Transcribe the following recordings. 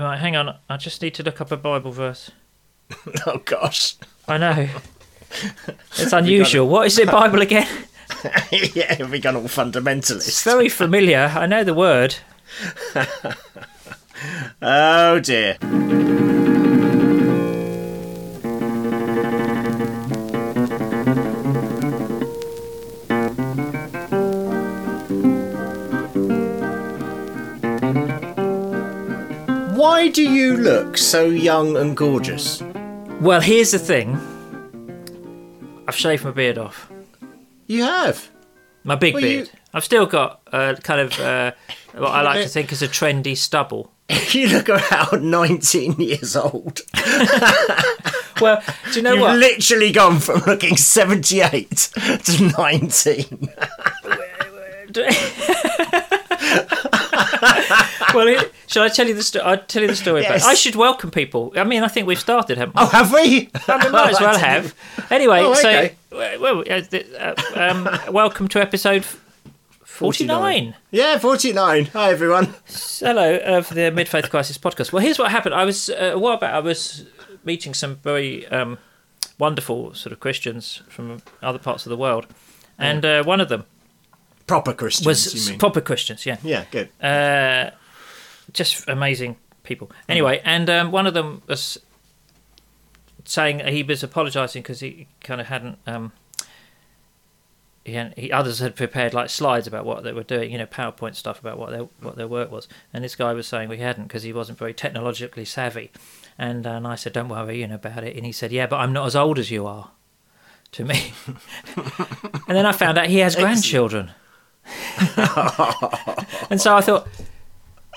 Right, hang on. I just need to look up a Bible verse. Oh gosh. I know. It's unusual. What is the Bible again? yeah, we gone all fundamentalist. It's very familiar. I know the word. Oh dear. Why do you look so young and gorgeous? Well, here's the thing. I've shaved my beard off. You have. My big Well, you- beard. I've still got uh, kind of uh, what I like to think is a trendy stubble. You look around 19 years old. Well, do you know what? You've what? literally gone from looking 78 to 19. well, it, shall I tell you the story? I'll tell you the story. Yes. I should welcome people. I mean, I think we've started, haven't we? Oh, have we? I mean, might as well have. Anyway, Oh, so well, uh, uh, um, welcome to episode forty-nine. Yeah, 49. Hi, everyone. Hello, uh, for the Mid Faith Crisis podcast. Well, here's what happened. I was uh, a while back. I was meeting some very um, wonderful sort of Christians from other parts of the world, and uh, one of them Proper Christians, was you mean? proper Christians. Yeah, yeah, good. uh, just amazing people. Anyway, and um, one of them was saying he was apologising because he kind of hadn't. Um, he, hadn't- he others had prepared like slides about what they were doing, you know, PowerPoint stuff about what their what their work was, and this guy was saying we hadn't because he wasn't very technologically savvy, and and I said don't worry, you know about it, and he said yeah, but I'm not as old as you are, to me, and then I found out he has grandchildren, and so I thought.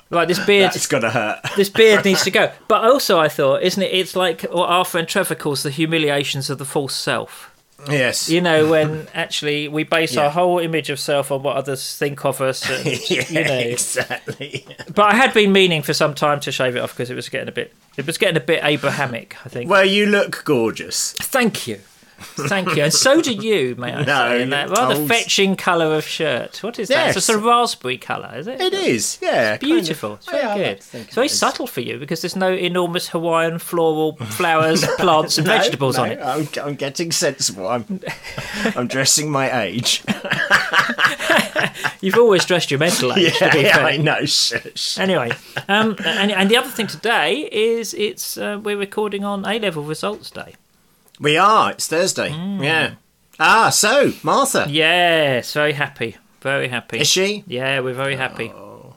Like this beard, It's gonna hurt. this beard needs to go. But also, I thought, isn't it? It's like what our friend Trevor calls the humiliations of the false self. Yes. You know, when actually we base Yeah. our whole image of self on what others think of us. And, yeah, you know. exactly. But I had been meaning for some time to shave it off because it was getting a bit. It was getting a bit Abrahamic. I think. Well, you look gorgeous. Thank you. Thank you, and so do you, may I No, say? In that rather told. fetching colour of shirt. What is that? It's a sort of raspberry colour, is it? It is, yeah. kind of. Beautiful. It's very Yeah, like good. It's very it subtle for you because there's no enormous Hawaiian floral flowers, plants, and No, vegetables no, on it. I'm, I'm getting sensible. I'm, I'm dressing my age. You've always dressed your mental age, yeah, fair. I know. Anyway, um, and, and the other thing today is it's uh, we're recording on A level results day. We are. It's Thursday. Mm. Yeah. Ah, so Martha, Yes, very happy, very happy. is she? Yeah, we're very happy. Oh.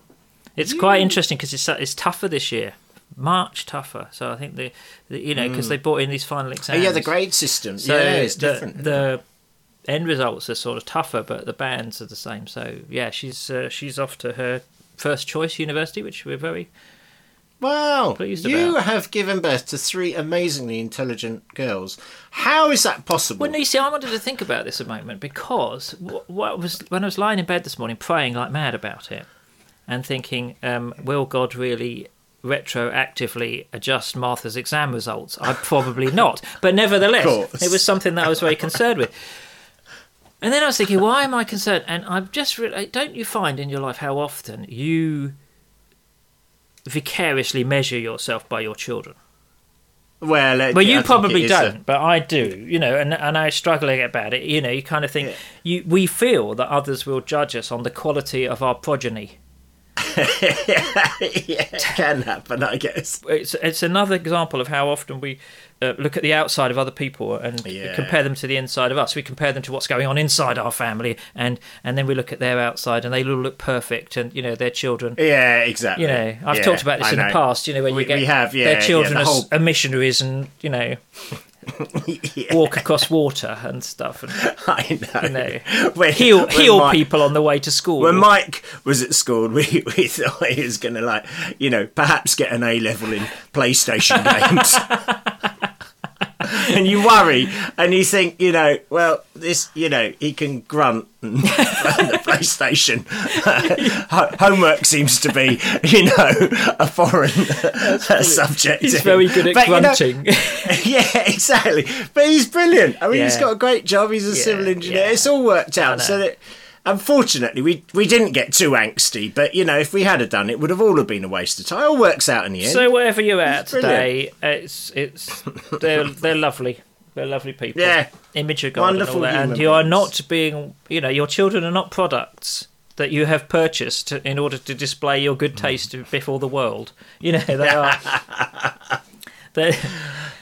It's quite interesting because it's it's tougher this year, much tougher. So I think the, the you know because they brought in these final Oh, exams. yeah, the grade system. So yeah, it's the, different. The end results are sort of tougher, but the bands are the same. So yeah, she's uh, she's off to her first choice university, which we're very wow, pleased you about. have given birth to three amazingly intelligent girls. How is that possible? Well, no, you see, I wanted to think about this a moment because what, what was when I was lying in bed this morning, praying like mad about it, and thinking, um, will God really retroactively adjust Martha's exam results? I probably not, but nevertheless, it was something that I was very concerned with. And then I was thinking, why am I concerned? And I've just re- don't you find in your life how often you vicariously measure yourself by your children? well, it- Well, you probably is a- don't, but I do. You know, and and I'm struggling about it. You know, you kind of think Yeah. you we feel that others will judge us on the quality of our progeny. yeah, it can happen, I guess. It's it's another example of how often we uh, look at the outside of other people and Yeah. compare them to the inside of us. We compare them to what's going on inside our family, and and then we look at their outside, and they all look perfect, and you know their children. Yeah, exactly. You know, I've Yeah, talked about this I in the past. You know, when We- you get we have, yeah, their children the as whole- are missionaries, and you know Yeah, walk across water and stuff, and I know. you know When- heal when heal Mike- people on the way to school. When Mike was at school, we, we thought he was going to, like, you know, perhaps get an A level in PlayStation games. and you worry, and you think, you know, well, this, you know, he can grunt and the PlayStation. Homework seems to be, you know, a foreign subject. He's very good at But, you know, grunting. yeah, exactly. But he's brilliant. I mean, he's got a great job. He's a Yeah, civil engineer. yeah. It's all worked out. So that, unfortunately, we we didn't get too angsty. But you know, if we had done, it would have all have been a waste of time. It all works out in the end. So wherever you're at It's today, it's it's they're they're lovely. They're lovely people. Yeah. Image of God Wonderful and all that. And you are not being, you know, your children are not products that you have purchased in order to display your good mm. taste before the world. You know, they are. They're,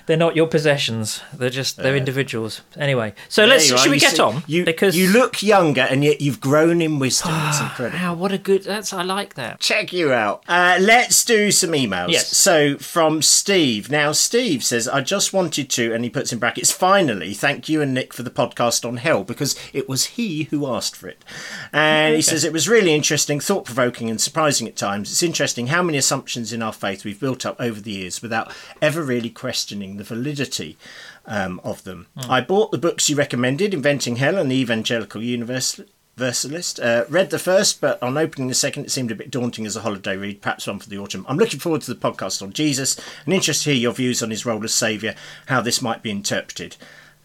they're not your possessions. They're just they're individuals. Anyway, so There let's should we You get see- on? You because you look younger, and yet you've grown in wisdom. It's incredible. wow, what a good. That's I like that. check you out. Uh, let's do some emails. Yes. So from Steve. Now, Steve says, I just wanted to, and he puts in brackets, finally, thank you and Nick for the podcast on hell because it was he who asked for it. And he says, it was really interesting, thought provoking, and surprising at times. It's interesting how many assumptions in our faith we've built up over the years without ever really questioning the validity. Um, of them. I bought the books you recommended, Inventing Hell and the Evangelical Universalist. Uh, read the first, but on opening the second, it seemed a bit daunting as a holiday read, perhaps one for the autumn. I'm looking forward to the podcast on Jesus and interested to hear your views on his role as Saviour, how this might be interpreted.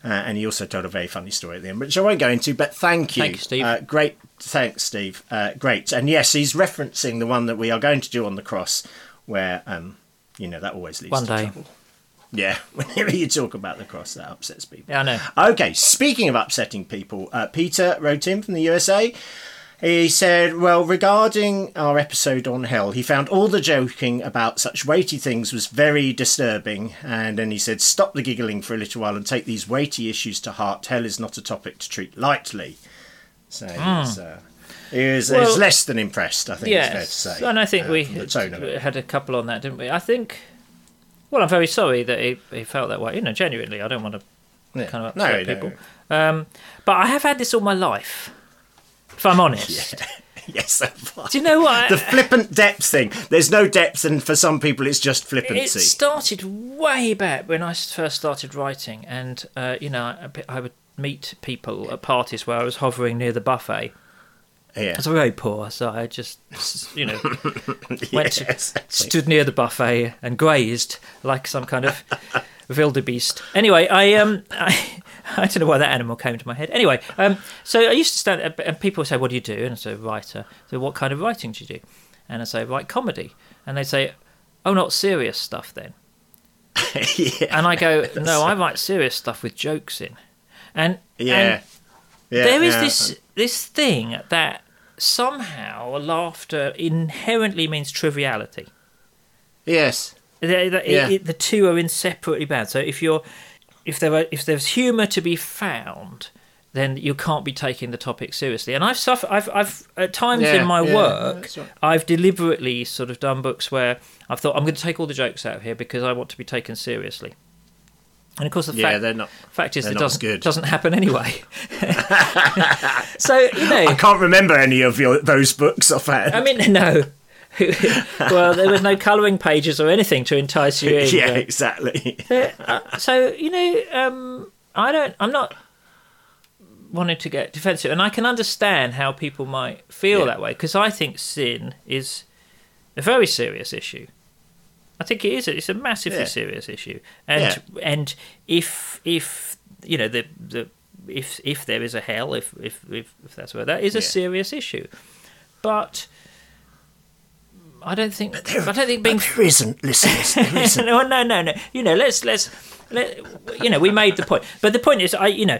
Uh, and he also told a very funny story at the end, which I won't go into, but thank you. Thank you, Steve. Uh, great. Thanks, Steve. Uh, great. And yes, he's referencing the one that we are going to do on the cross, where, um, you know, that always leads One to day. trouble. Yeah, whenever you talk about the cross, that upsets people. Yeah, I know. Okay, speaking of upsetting people, uh, Peter wrote in from the USA. He said, Well, regarding our episode on hell, he found all the joking about such weighty things was very disturbing. And then he said, Stop the giggling for a little while and take these weighty issues to heart. Hell is not a topic to treat lightly. So was, uh, he was, he was. Less than impressed, I think it's fair to say. and I think uh, we from the tone of it. had a couple on that, didn't we? I think. Well, I'm very sorry that he, he felt that way. You know, genuinely, I don't want to Yeah. kind of upset no. people. Um, but I have had this all my life. If I'm honest, yes, that was. do you know what? the flippant depth thing. There's no depth, and for some people, it's just flippancy. it started way back when I first started writing, and uh, you know, I, I would meet people at parties where I was hovering near the buffet. Yeah. I was very poor, so I just, you know, went to, Yes. stood near the buffet and grazed like some kind of wildebeest. Anyway, I um, I, I don't know why that animal came to my head. Anyway, um, so I used to stand and people would say, "What do you do?" And I say, "Writer." So, what kind of writing do you do? And I say, "Write comedy." And they say, "Oh, not serious stuff then." yeah. And I go, "No, I write serious stuff with jokes in." And Yeah. and yeah. there is yeah. this this thing that somehow laughter inherently means triviality. Yes. The, the, Yeah. it- it- the two are inseparably bound. So if you're if there are, if there's humour to be found, then you can't be taking the topic seriously. And I've suffered. I've I've at times Yeah, in my yeah, work, right. I've deliberately sort of done books where I've thought I'm going to take all the jokes out of here because I want to be taken seriously. And of course, the Yeah, fact not. fact is it doesn't doesn't happen anyway. so you know, I can't remember any of your those books offhand. I mean, no. well, there was no colouring pages or anything to entice you in. yeah, exactly. Uh, so you know, um, I don't. I'm not wanting to get defensive, and I can understand how people might feel Yeah. that way because I think sin is a very serious issue. I think it is. It's a massively Yeah. serious issue, and and if if you know the the if if there is a hell, if if if, if that's where that is a Yeah. serious issue, but. I don't think. I don't think being There isn't, listeners. There isn't. no, no, no, no. You know, let's let's let you know. We made the point, but the point is, I you know,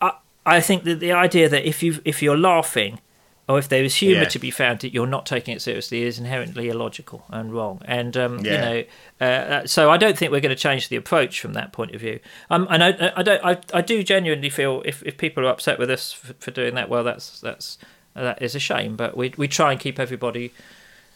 I I think that the idea that if you if you're laughing, or if there is humour Yeah. to be found, that you're not taking it seriously is inherently illogical and wrong. And um, you know, uh, so I don't think we're going to change the approach from that point of view. Um, and I, I don't, I, I do genuinely feel if, if people are upset with us for, for doing that, well, that's that's that is a shame. But we we try and keep everybody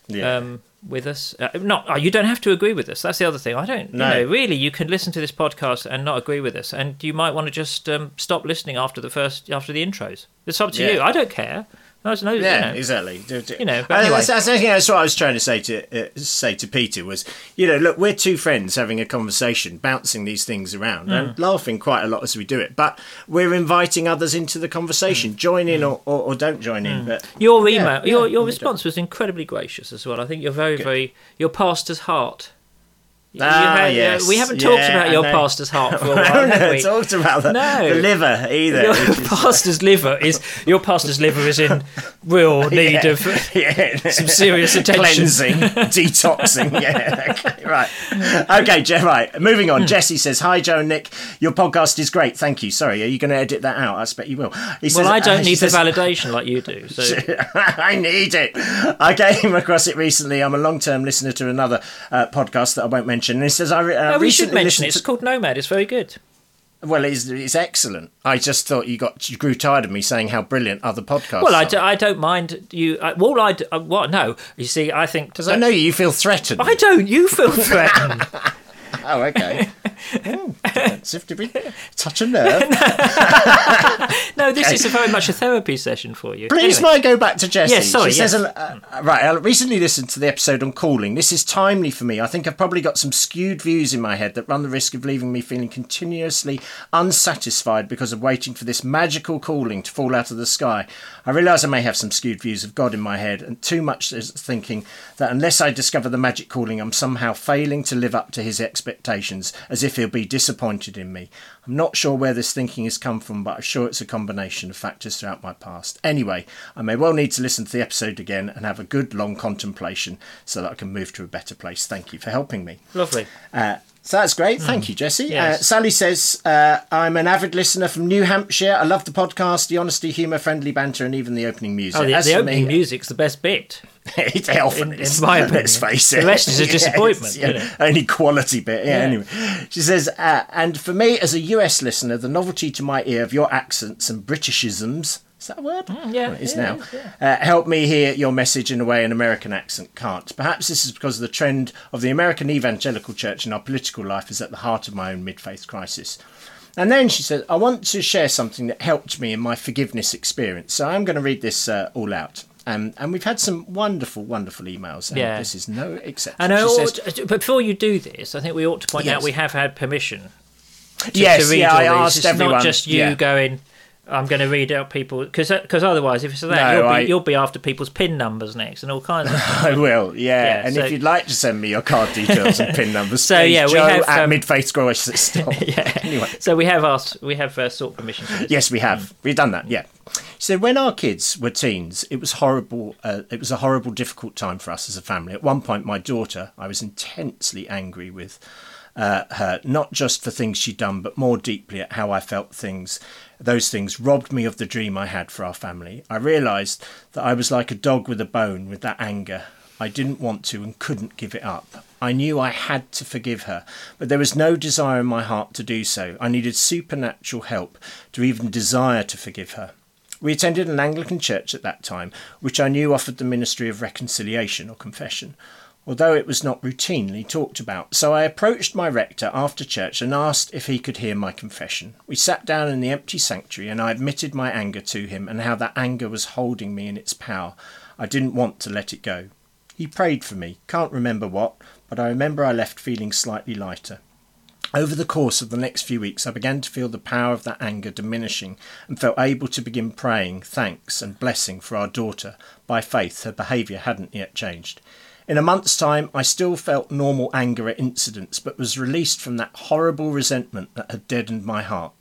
Yeah. um, with us. Uh, not uh, you don't have to agree with us. That's the other thing. I don't. No. You know, really, you can listen to this podcast and not agree with us, and you might want to just um, stop listening after the first after the intros. It's up to Yeah. you. I don't care. There's no. yeah, you know. exactly. You know, Uh, anyway. that's, that's, that's what I was trying to say to uh, say to Peter was, you know, look, we're two friends having a conversation, bouncing these things around Hmm. and laughing quite a lot as we do it. But we're inviting others into the conversation. Join in or, or, or don't join in. But Your email, yeah, your your response was incredibly gracious as well. I think you're very, very your pastor's heart Ah, had- yes. we haven't talked Yeah, about your pastor's heart for a while, haven't have we? talked about the, No. the liver either. Your pastor's liver is your pastor's liver is in real need Yeah. of yeah. some serious attention. cleansing, detoxing. Yeah, okay, right. Okay, Je- right. Moving on. Jesse says, "Hi, Joe and Nick. Your podcast is great. Thank you. Sorry, are you going to edit that out? I expect you will." He Well, I don't uh, need the says- validation like you do. So I need it. I came across it recently. I'm a long-term listener to another uh, podcast that I won't mention. And he says, "I uh, no, we should mention it. It's called Nomad. It's very good. Well, it's, it's excellent. I just thought you got you grew tired of me saying how brilliant other podcasts. Well, I, are. do, I don't mind you. I, well, I uh, what? No, you see, I think Because I know you feel threatened. I don't. You feel threatened. Oh, okay. oh, defensive to be touch a nerve. no, this is a very much a therapy session for you. Please, Anyway. may I go back to Jessie? Yes, sorry, She yes. uh, uh, right, I recently listened to the episode on calling. This is timely for me. I think I've probably got some skewed views in my head that run the risk of leaving me feeling continuously unsatisfied because of waiting for this magical calling to fall out of the sky. I realise I may have some skewed views of God in my head and too much is thinking that unless I discover the magic calling, I'm somehow failing to live up to his expectations, as if he'll be disappointed in me. I'm not sure where this thinking has come from, but I'm sure it's a combination of factors throughout my past. Anyway, I may well need to listen to the episode again and have a good long contemplation so that I can move to a better place. Thank you for helping me. Lovely. Uh, so that's great. Thank you, Jesse. Yes. Uh, Sally says, uh, I'm an avid listener from New Hampshire. I love the podcast, the honesty, humour, friendly banter, and even the opening music. Oh, the, the opening me, music's the best bit. it often in- is. in my opinion. Let's face it. The rest is a disappointment, yeah. you know. Only quality bit. Yeah, Yeah. Anyway, she says, uh, and for me as a US listener, the novelty to my ear of your accents and Britishisms. Is that a word? Mm, yeah, Well, it is yeah, now. it is, Uh, help me hear your message in a way an American accent can't. Perhaps this is because the trend of the American evangelical church in our political life is at the heart of my own mid faith crisis. And then she said, I want to share something that helped me in my forgiveness experience. So I'm going to read this uh, all out. Um, and we've had some wonderful, wonderful emails. And Yeah. this is no exception. I know. She says, but before you do this, I think we ought to point Yes. out we have had permission to, yes, to read yeah, I these. asked It's everyone. not just you yeah. going. I'm going to read out people because otherwise, if it's that, No, you'll, be, I- you'll be after people's pin numbers next and all kinds of. stuff. I will, yeah. Yeah, and so- if you'd like to send me your card details and PIN numbers, So, yeah, we Joe have, at um, crisis. yeah. Anyway. So we have asked, we have uh, sought permission for this. Yes, we have. We've done that. Yeah. So when our kids were teens, it was horrible. Uh, it was a horrible, difficult time for us as a family. At one point, my daughter, I was intensely angry with uh, her, not just for things she'd done, but more deeply at how I felt things. Those things robbed me of the dream I had for our family. I realised that I was like a dog with a bone with that anger. I didn't want to and couldn't give it up. I knew I had to forgive her, but there was no desire in my heart to do so. I needed supernatural help to even desire to forgive her. We attended an Anglican church at that time, which I knew offered the ministry of reconciliation or confession, although it was not routinely talked about. So I approached my rector after church and asked if he could hear my confession. We sat down in the empty sanctuary and I admitted my anger to him and how that anger was holding me in its power. I didn't want to let it go. He prayed for me, can't remember what, but I remember I left feeling slightly lighter. Over the course of the next few weeks, I began to feel the power of that anger diminishing and felt able to begin praying thanks and blessing for our daughter. By faith, her behaviour hadn't yet changed. In a month's time, I still felt normal anger at incidents, but was released from that horrible resentment that had deadened my heart.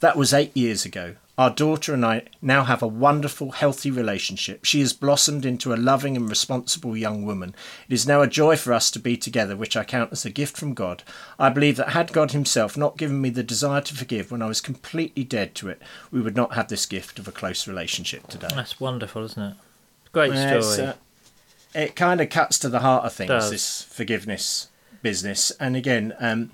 That was eight years ago. Our daughter and I now have a wonderful, healthy relationship. She has blossomed into a loving and responsible young woman. It is now a joy for us to be together, which I count as a gift from God. I believe that had God Himself not given me the desire to forgive when I was completely dead to it, we would not have this gift of a close relationship today. That's wonderful, isn't it? Great story. uh, it kind of cuts to the heart of things, Does. this forgiveness business. And again, um,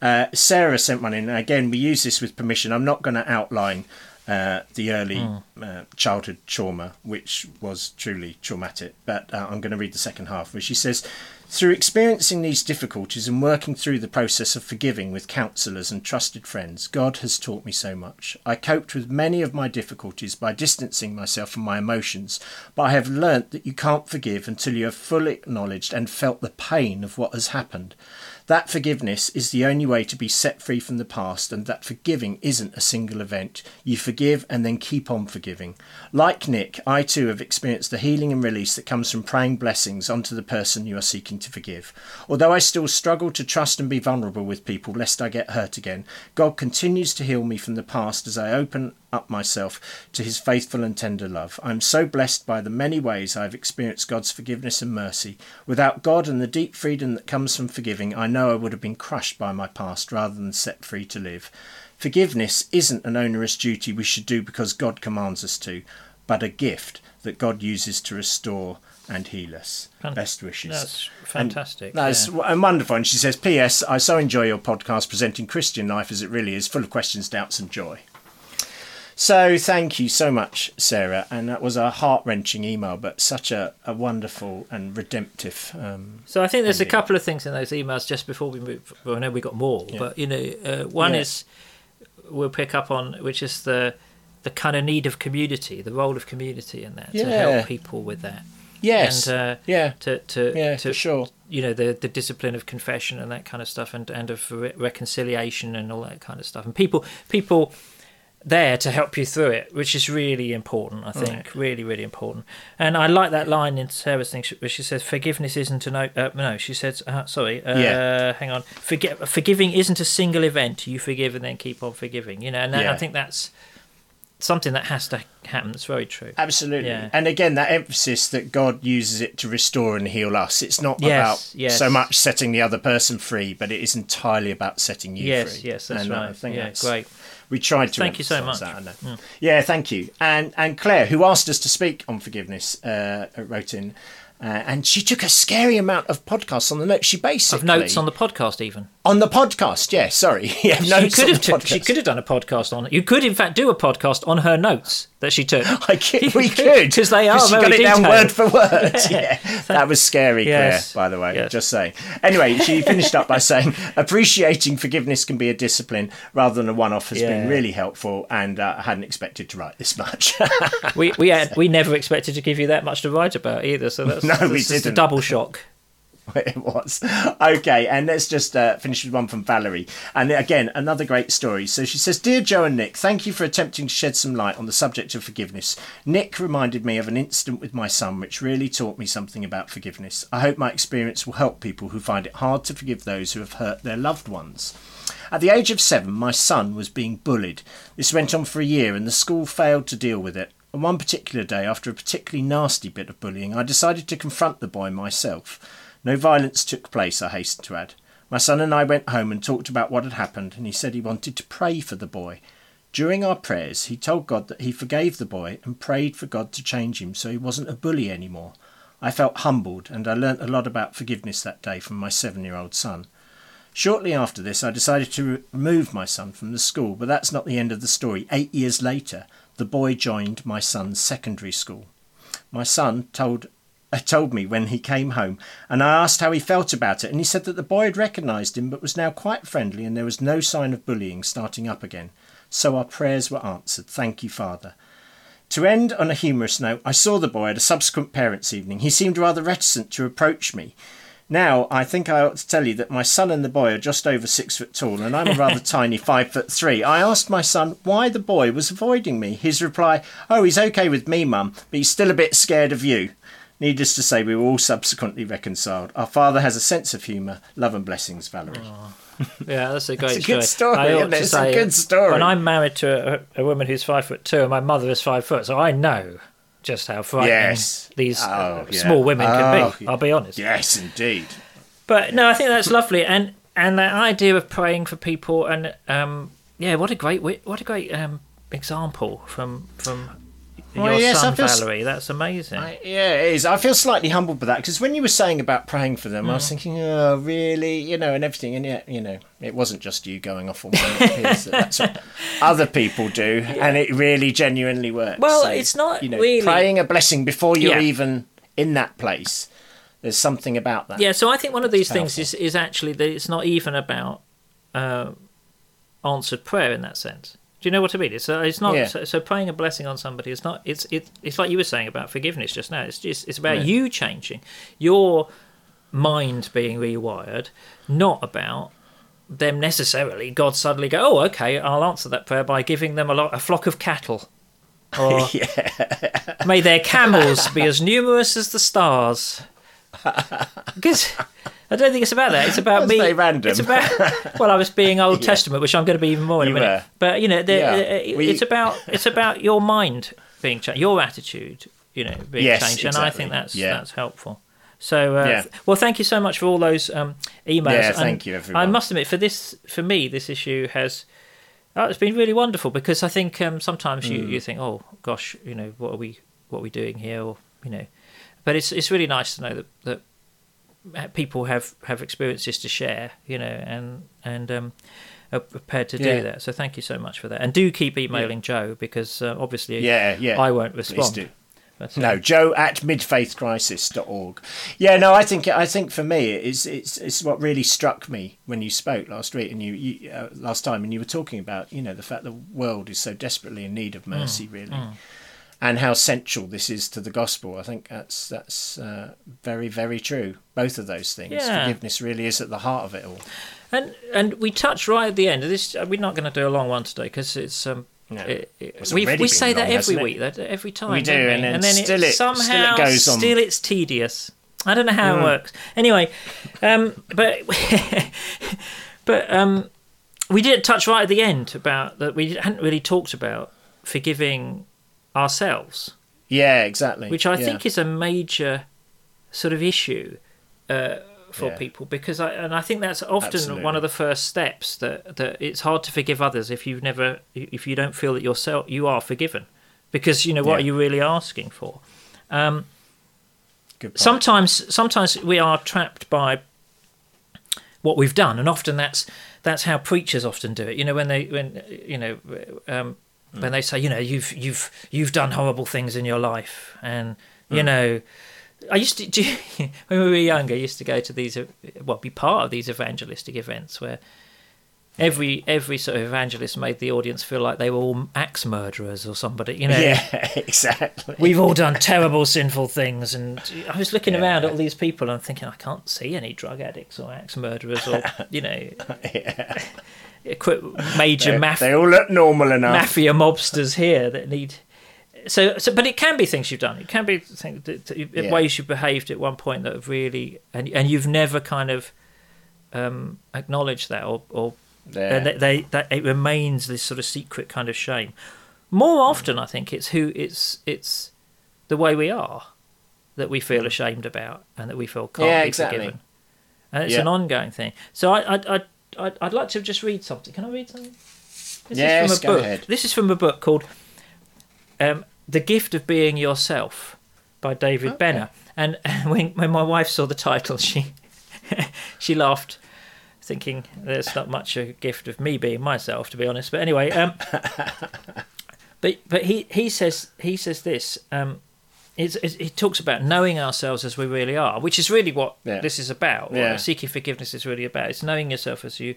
uh, Sarah sent one in. Again, we use this with permission. I'm not going to outline uh, the early Hmm. uh, childhood trauma, which was truly traumatic, but uh, I'm going to read the second half, where she says, through experiencing these difficulties and working through the process of forgiving with counsellors and trusted friends, God has taught me so much. I coped with many of my difficulties by distancing myself from my emotions, but I have learnt that you can't forgive until you have fully acknowledged and felt the pain of what has happened. That forgiveness is the only way to be set free from the past, and that forgiving isn't a single event. You forgive and then keep on forgiving. Like Nick, I too have experienced the healing and release that comes from praying blessings onto the person you are seeking to forgive. Although I still struggle to trust and be vulnerable with people lest I get hurt again, God continues to heal me from the past as I open up myself to his faithful and tender love. I am so blessed by the many ways I have experienced God's forgiveness and mercy. Without God and the deep freedom that comes from forgiving, I know I would have been crushed by my past rather than set free to live. Forgiveness isn't an onerous duty we should do because God commands us to, but a gift that God uses to restore and heal us. Best wishes. That's fantastic. That's yeah. wonderful. And she says, P.S. I so enjoy your podcast presenting Christian life as it really is, full of questions, doubts, and joy. So thank you so much, Sarah. And that was a heart wrenching email, but such a, a wonderful and redemptive. Um, So I think there's a couple of things in those emails just before we move. Well, I know we got more, Yeah. but you know, uh, one Yeah. is we'll pick up on, which is the the kind of need of community, the role of community in that to help people with that, yes. and uh, yeah. to to Yeah, to for sure. you know the the discipline of confession and that kind of stuff, and and of re- reconciliation and all that kind of stuff, and people people there to help you through it, which is really important. I think really really important. And I like that line in Sarah's thing where she says, "Forgiveness isn't a no." Uh, no, she says, uh, "Sorry, uh, Yeah. hang on. Forget forgiving isn't a single event. You forgive and then keep on forgiving. You know, and that, Yeah. I think that's something that has to happen. That's very true. Absolutely. Yeah. And again, that emphasis that God uses it to restore and heal us. It's not Yes, about yes. so much setting the other person free, but it is entirely about setting you Yes, free. yes, yes, that's and uh, I right. think Yeah, that's, great. We tried to. Thank you so much. That, I know. Yeah, thank you. And and Claire, who asked us to speak on forgiveness, uh, wrote in, uh, and she took a scary amount of podcasts on the notes. She basically Of notes on the podcast, even. On the podcast. Yeah, sorry. Yeah, she could have she could have done a podcast on it. You could, in fact, do a podcast on her notes that she took. I could, we could 'Cause they are she got it down word for word. Yeah, that was scary, Claire. Yes. By the way, Yes. just saying. Anyway, she finished up by saying, "Appreciating forgiveness can be a discipline rather than a one-off has been really helpful, and uh, I hadn't expected to write this much." we we had we never expected to give you that much to write about either. So that's No, we that's a didn't. double shock. it was okay and let's just uh, finish with one from valerie and again another great story so she says dear joe and nick thank you for attempting to shed some light on the subject of forgiveness nick reminded me of an incident with my son which really taught me something about forgiveness i hope my experience will help people who find it hard to forgive those who have hurt their loved ones at the age of seven, my son was being bullied. This went on for a year, and the school failed to deal with it. On one particular day, after a particularly nasty bit of bullying, I decided to confront the boy myself. No violence took place, I hasten to add. My son and I went home and talked about what had happened, and he said he wanted to pray for the boy. During our prayers, he told God that he forgave the boy and prayed for God to change him so he wasn't a bully anymore. I felt humbled, and I learnt a lot about forgiveness that day from my seven year old son. Shortly after this, I decided to remove my son from the school, but that's not the end of the story. Eight years later, the boy joined my son's secondary school. My son told told me when he came home, and I asked how he felt about it, and he said that the boy had recognised him but was now quite friendly, and there was no sign of bullying starting up again. So our prayers were answered. Thank you, Father. To end on a humorous note, I saw the boy at a subsequent parents' evening. He seemed rather reticent to approach me. Now, I think I ought to tell you that my son and the boy are just over six foot tall, and I'm a rather tiny five foot three. I asked my son why the boy was avoiding me. His reply, Oh, he's okay with me, mum, but he's still a bit scared of you. Needless to say, we were all subsequently reconciled. Our father has a sense of humour. Love and blessings, Valerie. Yeah, that's a great a good story. story, I ought isn't it? to It's a say, good story. When I'm married to a, a woman who's five foot two, and my mother is five foot, so I know just how frightening Yes. these Oh, uh, yeah. small women can Oh, be. I'll be honest. Yes, indeed. But no, I think that's lovely, and and that idea of praying for people, and um, yeah, what a great what a great um, example from from Well, your yes, I son feel Valerie. That's amazing. I, yeah, it is. I feel slightly humbled by that because when you were saying about praying for them, I Mm. was thinking, oh, really, you know, and everything, and yet, you know, it wasn't just you going off on one. That's what other people do, and it really genuinely works. Well, it's not you know, really- praying a blessing before you're Yeah. even in that place. There's something about that. Yeah, so I think one of these things is, is actually that it's not even about uh, answered prayer in that sense. Do you know what I mean? It's uh, it's not Yeah. so, so praying a blessing on somebody. It's not. It's it, it's like you were saying about forgiveness just now. It's just it's about Yeah. you changing your mind being rewired, not about them necessarily. God suddenly go, oh, okay, I'll answer that prayer by giving them a, lot, a flock of cattle. Or may their camels be as numerous as the stars. Because I don't think it's about that. It's about me. random. It's about well, I was being Old Testament, which I'm going to be even more in You a minute. were. But you know, the, Yeah. uh, We- it's about it's about your mind being changed, your attitude, you know, being Yes, changed, and I think that's Yeah. that's helpful. So, uh, Yeah. well, thank you so much for all those um, emails. Yeah, And thank you, I must admit, for this, for me, this issue has. Oh, it's been really wonderful because I think um, sometimes you, Mm. you think, oh gosh, you know, what are we what are we doing here, or you know, but it's it's really nice to know that that people have have experiences to share, you know, and and um, are prepared to do that. So thank you so much for that, and do keep emailing Joe because uh, obviously, Yeah, yeah. I won't respond. do. But, uh, No, Joe at midfaithcrisis.org. Yeah, no, I think I think for me it's it's it's what really struck me when you spoke last week and you, you uh, last time and you were talking about you know the fact the world is so desperately in need of mercy really. And how central this is to the gospel. I think that's that's uh, very very true. Both of those things. Yeah. Forgiveness really is at the heart of it all. And and we touch right at the end. This we're not going to do a long one today because it's um. No. it- it- we we say that every week, that every time. We do, don't and then still it, it- still it somehow goes on. still it's tedious. I don't know how Mm. it works. Anyway, um, but but um, we did touch right at the end about that we hadn't really talked about forgiving ourselves, Yeah, exactly. which I Yeah. think is a major sort of issue uh, for Yeah. people because I and I think that's often Absolutely. one of the first steps that that it's hard to forgive others if you've never if you don't feel that yourself you are forgiven because you know what Yeah. are you really asking for um, Good sometimes sometimes we are trapped by what we've done and often that's that's how preachers often do it you know when they when you know um, when they say you know you've you've you've done horrible things in your life and you know I used to do, when we were younger. I used to go to these, uh, well, be part of these evangelistic events where every every sort of evangelist made the audience feel like they were all axe murderers or somebody. You know, Yeah, exactly. we've all done terrible, sinful things. And I was looking Yeah. around at all these people and thinking, I can't see any drug addicts or axe murderers or you know, equi- major mafia they all look normal enough. mafia mobsters here that need. So, so, but it can be things you've done. It can be things, Yeah. ways you behaved at one point that have really, and and you've never kind of um, acknowledged that, or, or Yeah. and they, they that it remains this sort of secret kind of shame. More often, I think it's who it's it's the way we are that we feel ashamed about, and that we feel can't Mm. Yeah, be exactly. forgiven, and it's Yeah. an ongoing thing. So I I I I'd, I'd like to just read something. Can I read something? This Yes, is from a go book. ahead. This is from a book called um, "The Gift of Being Yourself" by David Okay. Benner. And when when my wife saw the title, she she laughed, thinking there's not much a gift of me being myself, to be honest. But anyway, um, but but he he says he says this. Um, it's, it's, he talks about knowing ourselves as we really are, which is really what Yeah. this is about. Yeah. Seeking forgiveness is really about. It's knowing yourself as you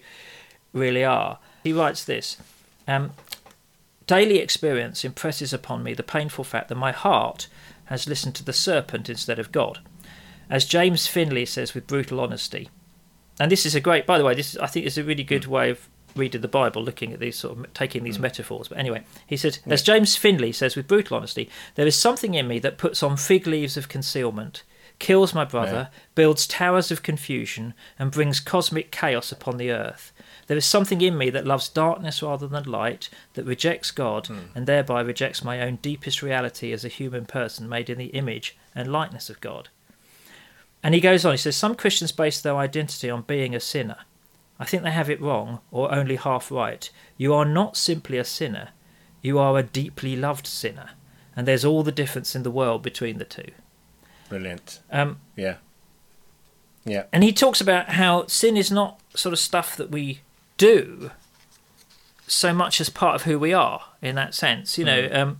really are. He writes this. Um, Daily experience impresses upon me the painful fact that my heart has listened to the serpent instead of God. As James Finley says with brutal honesty, and this is a great, by the way, this is, I think is a really good way of reading the Bible, looking at these sort of taking these hmm. metaphors. But anyway, he said, as James Finley says with brutal honesty, there is something in me that puts on fig leaves of concealment, kills my brother, builds towers of confusion, and brings cosmic chaos upon the earth. There is something in me that loves darkness rather than light, that rejects God, hmm. and thereby rejects my own deepest reality as a human person made in the image and likeness of God. And he goes on, he says, Some Christians base their identity on being a sinner. I think they have it wrong, or only half right. You are not simply a sinner, you are a deeply loved sinner. And there's all the difference in the world between the two. Brilliant. Um, Yeah. Yeah. and he talks about how sin is not sort of stuff that we do so much as part of who we are in that sense you know um,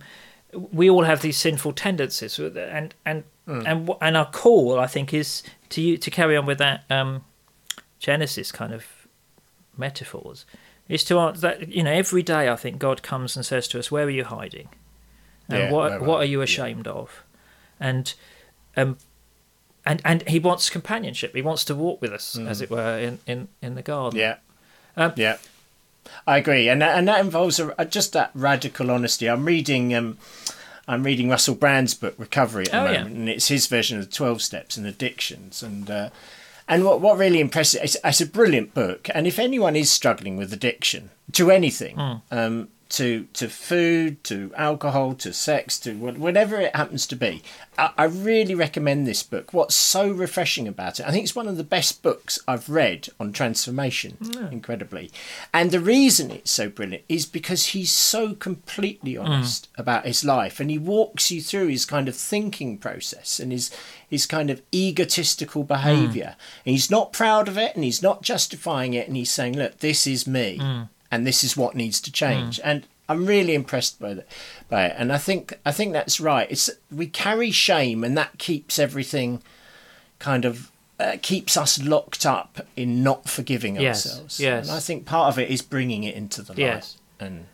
we all have these sinful tendencies and and and and our call i think is to you to carry on with that um, genesis kind of metaphors is to answer that you know every day i think god comes and says to us where are you hiding and Yeah, what what are you ashamed of and um and and he wants companionship. He wants to walk with us, as it were, in in in the garden. Mm. Yeah. Um, yeah. I agree, and that, and that involves a, a- just that radical honesty. I'm reading um, I'm reading Russell Brand's book Recovery at the Oh, yeah. moment, and it's his version of the Twelve Steps and Addictions, and uh, and what what really impresses it's, it's a brilliant book. And if anyone is struggling with addiction to anything, Hmm. um, to to food, to alcohol, to sex, to whatever it happens to be, I, I really recommend this book. What's so refreshing about it? I think it's one of the best books I've read on transformation. Mm. Incredibly, and the reason it's so brilliant is because he's so completely mm. honest about his life, and he walks you through his kind of thinking process and his his kind of egotistical mm. behaviour. And he's not proud of it, and he's not justifying it, and he's saying, "Look, this is me." And this is what needs to change. And I'm really impressed by that, by it. And I think I think that's right. It's we carry shame, and that keeps everything kind of uh, keeps us locked up in not forgiving Yes, ourselves. yes. And I think part of it is bringing it into the light. Yes. And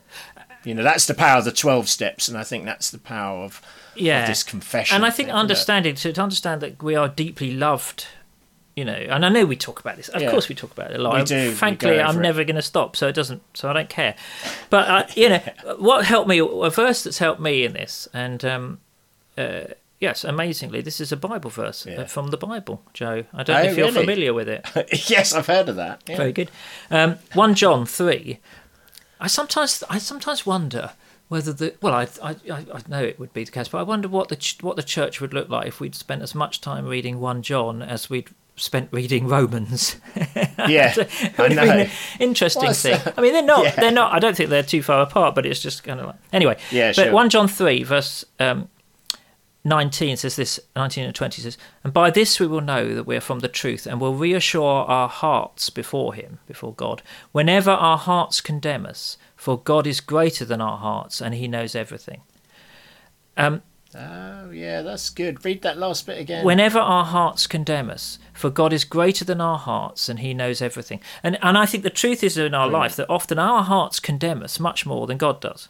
you know that's the power of the twelve steps, and I think that's the power of, yeah of this confession. and I think thing, that- understanding to, to understand that we are deeply loved, you know, and I know we talk about this. Of Yeah. course, we talk about it a lot. We do, Frankly, I'm it. never going to stop, so it doesn't. So I don't care. But uh, you know, what helped me? A verse that's helped me in this, and um, uh, yes, amazingly, this is a Bible verse uh, Yeah. from the Bible, Joe. I don't Oh, know if you're really? familiar with it. yes, I've heard of that. Yeah. Very good. Um, One John three. I sometimes I sometimes wonder whether the well I, I I I know it would be the case, but I wonder what the ch- what the church would look like if we'd spent as much time reading One John as we'd spent reading Romans. Yeah, I would have been know. interesting What's thing. that? I mean, they're not Yeah. they're not. I don't think they're too far apart, but it's just kind of like anyway. Yeah, but sure. One John three verse. Um, 19 says this 19 and 20 says and by this we will know that we are from the truth and will reassure our hearts before him before god whenever our hearts condemn us for god is greater than our hearts and he knows everything um, Oh yeah, that's good. Read that last bit again. whenever our hearts condemn us for god is greater than our hearts and he knows everything and and i think the truth is in our life that often our hearts condemn us much more than god does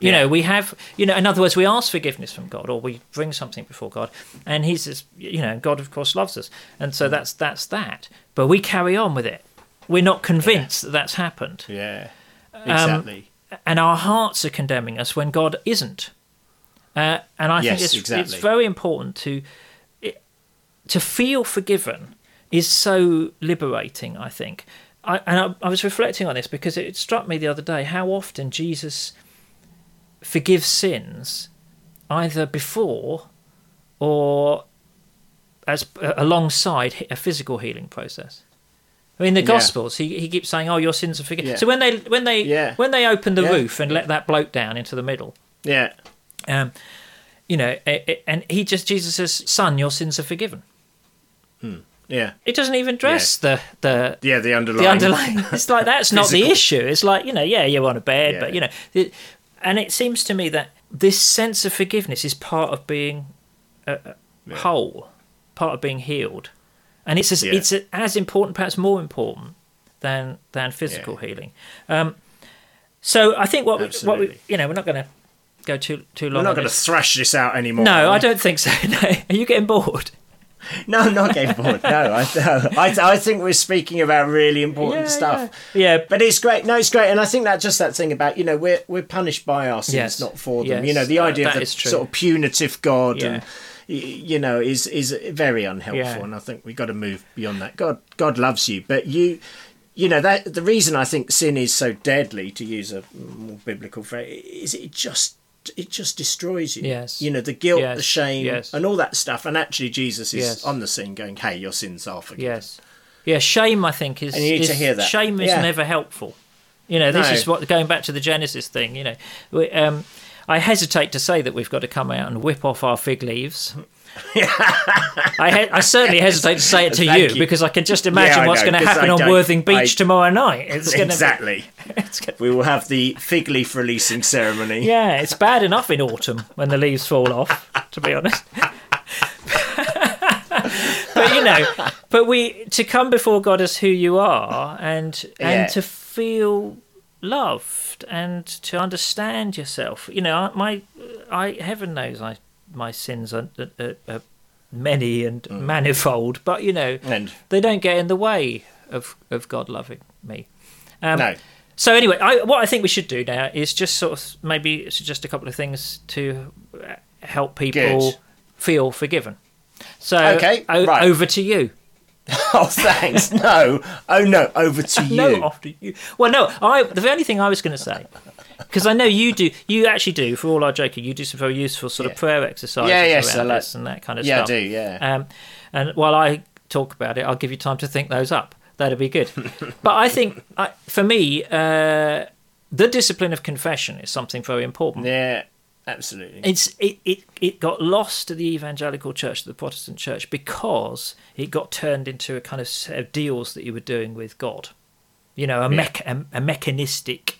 you Yeah. know we have you know in other words we ask forgiveness from god or we bring something before god and he says you know god of course loves us and so that's that's that but we carry on with it we're not convinced that that's happened yeah, Um, exactly. and our hearts are condemning us when God isn't. Uh, and I think it's, exactly. it's very important to it, to feel forgiven is so liberating. I think, I, and I, I was reflecting on this because it struck me the other day how often Jesus forgives sins either before or as uh, alongside a physical healing process. I mean, the Yeah. Gospels, he, he keeps saying, "Oh, your sins are forgiven." Yeah. So when they when they Yeah. when they open the Yeah. roof and let that bloke down into the middle, Yeah, um, you know, it, it- and he just Jesus says, "Son, your sins are forgiven." yeah, It doesn't even address the the yeah. The underlying. the underlying. It's like that's not the issue. It's like you know, yeah, you're on a bed, Yeah. but you know, it, and it seems to me that this sense of forgiveness is part of being uh, uh, whole, part of being healed, and it's as Yeah. it's as important, perhaps more important than than physical healing. Um, so I think what we, what we, you know, we're not going to go too too long. We're not going to thrash this out anymore. No, I don't think so. No. Are you getting bored? No, I'm not getting bored. No, I, no. I, I think we're speaking about really important stuff. Yeah. yeah. But it's great. No, it's great, and I think that just that thing about you know we're we're punished by our sins, Yes. not for them. Yes. You know the Uh, idea that of the sort of punitive God Yeah. and you know is is very unhelpful, Yeah. and I think we've got to move beyond that. God God loves you, but you. You know that the reason I think sin is so deadly, to use a more biblical phrase, is it just it just destroys you. Yes. You know the guilt, Yes. the shame, Yes. and all that stuff. And actually, Jesus is Yes. on the scene, going, "Hey, your sins are forgiven." Yes. Yeah, shame I think is, And you need is- to hear that. shame is Yeah. never helpful. You know, this No. is what going back to the Genesis thing, you know. We, um I hesitate to say that we've got to come out and whip off our fig leaves. I, he- I certainly hesitate to say it to you, you. because I can just imagine I what's going to happen on Worthing Beach I- tomorrow night. It's exactly. It's gonna, We will have the fig leaf releasing ceremony. yeah, it's bad enough in autumn when the leaves fall off. To be honest. but you know, but we to come before God as who you are, and Yeah. and to feel loved and to understand yourself. You know, my I heaven knows I my sins are, are, are many and manifold, but you know, And they don't get in the way of of God loving me. Um, no, So anyway, I, what I think we should do now is just sort of maybe suggest a couple of things to help people Good. feel forgiven. So Okay, o- right. over to you. oh thanks, no, oh no, over to you. No, after you. Well, no, I. The only thing I was going to say, because I know you do, you actually do. For all our joking, you do some very useful sort of prayer exercises Yeah, yes, around like- this and that kind of yeah, I stuff. do, yeah. Um, and while I talk about it, I'll give you time to think those up. That'd be good. but I think, I, for me, uh, the discipline of confession is something very important. yeah, absolutely. It's it, it it got lost to the evangelical church, to the Protestant church, because it got turned into a kind of set of deals that you were doing with God. You know, a mech a, a mechanistic.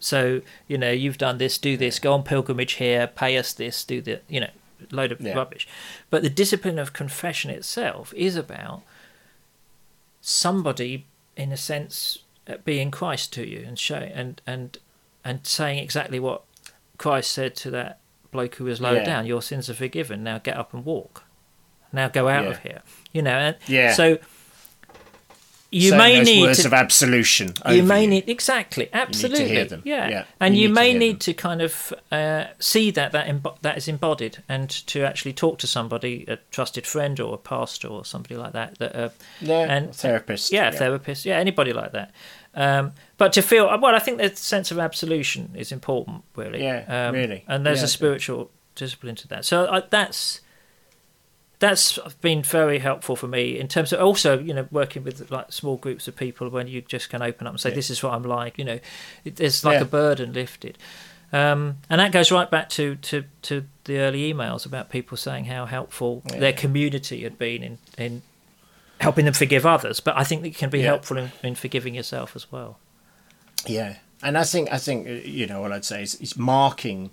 So you know, you've done this, do this, go on pilgrimage here, pay us this, do the you know, load of Yeah. rubbish. But the discipline of confession itself is about somebody, in a sense, uh, being Christ to you and show and and and saying exactly what Christ said to that bloke who was lowered Yeah. down. Your sins are forgiven. Now get up and walk. Now go out Yeah. of here. You know. And Yeah. So you may need words to of absolution. you may you. need exactly absolutely To hear them. yeah, Yeah, and you you, need may hear need them. to kind of uh, see that that that is embodied and to actually talk to somebody a trusted friend or a pastor or somebody like that that uh, Yeah, and therapist. yeah, therapist yeah anybody like that um, but to feel well I think the sense of absolution is important really Yeah, um, really. and there's Yeah. a spiritual discipline to that so I, that's that's been very helpful for me in terms of also you know working with like small groups of people when you just can open up and say Yeah. this is what i'm like you know it, there's like Yeah. a burden lifted um, and that goes right back to, to, to the early emails about people saying how helpful Yeah. their community had been in, in helping them forgive others but i think it can be helpful in, in forgiving yourself as well Yeah, and I think I think uh, you know what I'd say is, is marking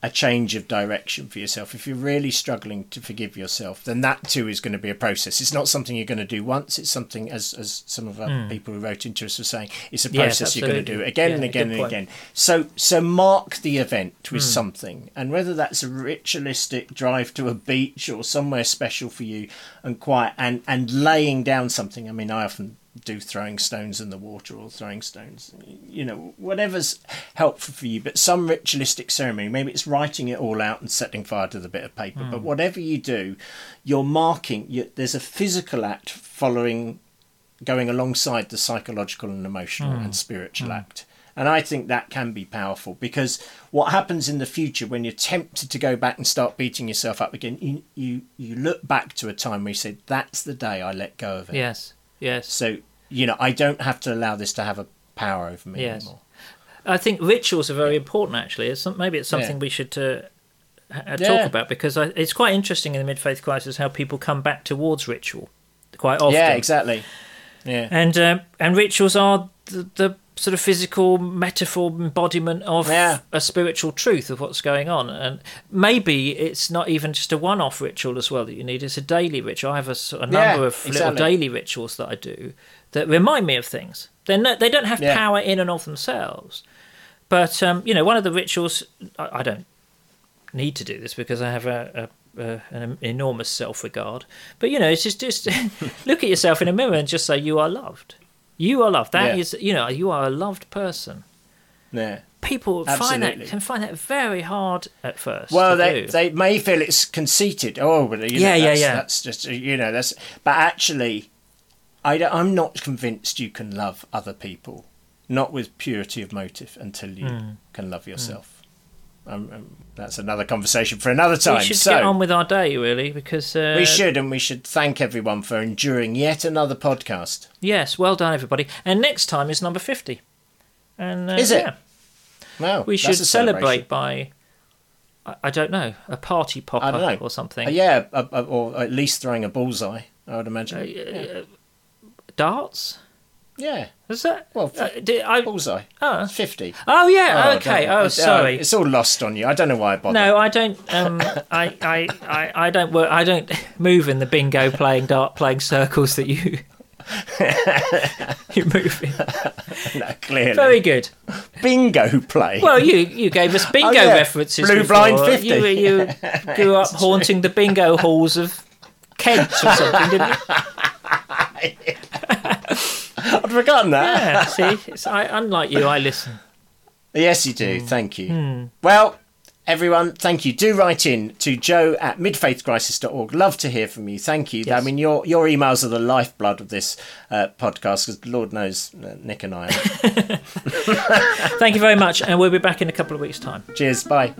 a change of direction for yourself. If you're really struggling to forgive yourself, then that too is going to be a process. It's not something you're going to do once. It's something, as as some of our people who wrote into us were saying, it's a Hmm. Yes, process you're going to do again Yeah, and again and point. again. So so mark the event with something, and whether that's a ritualistic drive to a beach or somewhere special for you and quiet, and and laying down something. I mean, I often do throwing stones in the water or throwing stones you know whatever's helpful for you. But some ritualistic ceremony maybe it's writing it all out and setting fire to the bit of paper but hmm. whatever you do you're marking you, there's a physical act following going alongside the psychological and emotional hmm. and spiritual hmm. act. And I think that can be powerful because what happens in the future when you're tempted to go back and start beating yourself up again, you you, you look back to a time where you said, "That's the day I let go of it." yes yes So you know, I don't have to allow this to have a power over me Yes. anymore. I think rituals are very important. Actually, it's some, maybe it's something Yeah. we should uh, uh, Yeah. talk about because I, it's quite interesting in the mid faith crisis how people come back towards ritual quite often. Yeah, exactly. Yeah, And um, and rituals are the, the sort of physical metaphor embodiment of Yeah. a spiritual truth of what's going on. And maybe it's not even just a one-off ritual as well that you need. It's a daily ritual. I have a, sort of Yeah, number of little daily rituals that I do that remind me of things. They're no, they don't have Yeah. power in and of themselves. But um, you know, one of the rituals I, I don't need to do this because I have a, a, a an enormous self-regard. But you know, it's just just look at yourself in a mirror and just say you are loved. You are loved. That Yeah. is, you know, you are a loved person. yeah. People find that can find that very hard at first. Well, they do. they may feel it's conceited. Oh, but you know, Yeah, yeah, that's, yeah. That's just you know that's. But actually, I don't- I'm not convinced you can love other people, not with purity of motive, until you Hmm. can love yourself. Um, um, that's another conversation for another time. we should so get on with our day really because uh, we should, and we should thank everyone for enduring yet another podcast. Yes, well done everybody. And next time is number fifty. And uh, Is it? Yeah, Wow, we should celebrate by. I, don't know a party popper or something. Uh, yeah, uh, uh, or at least throwing a bullseye. I would imagine. Uh, yeah. uh, darts. Yeah, Is that? Well, uh, did I, bullseye. oh. Fifty. oh yeah. Oh, okay. Oh, uh, sorry. it's all lost on you. I don't know why I bothered. No, I don't. Um, I, I, I, I don't work. I don't move in the bingo playing dart playing circles that you you move in. No, clearly. Very good. Bingo play. Well, you you gave us bingo Oh, yeah. references. Blue before. Blind 50. You, you grew up haunting the bingo halls of Kent or something, didn't he? I'd forgotten that. Yeah, see, it's, I, unlike you, I listen. Yes, you do. Thank you. Well, everyone, thank you. Do write in to joe at midfaithcrisis.org. Love to hear from you. Thank you. I mean, your your emails are the lifeblood of this uh, podcast because Lord knows uh, Nick and I. are. Thank you very much, and we'll be back in a couple of weeks' time. Cheers. Bye.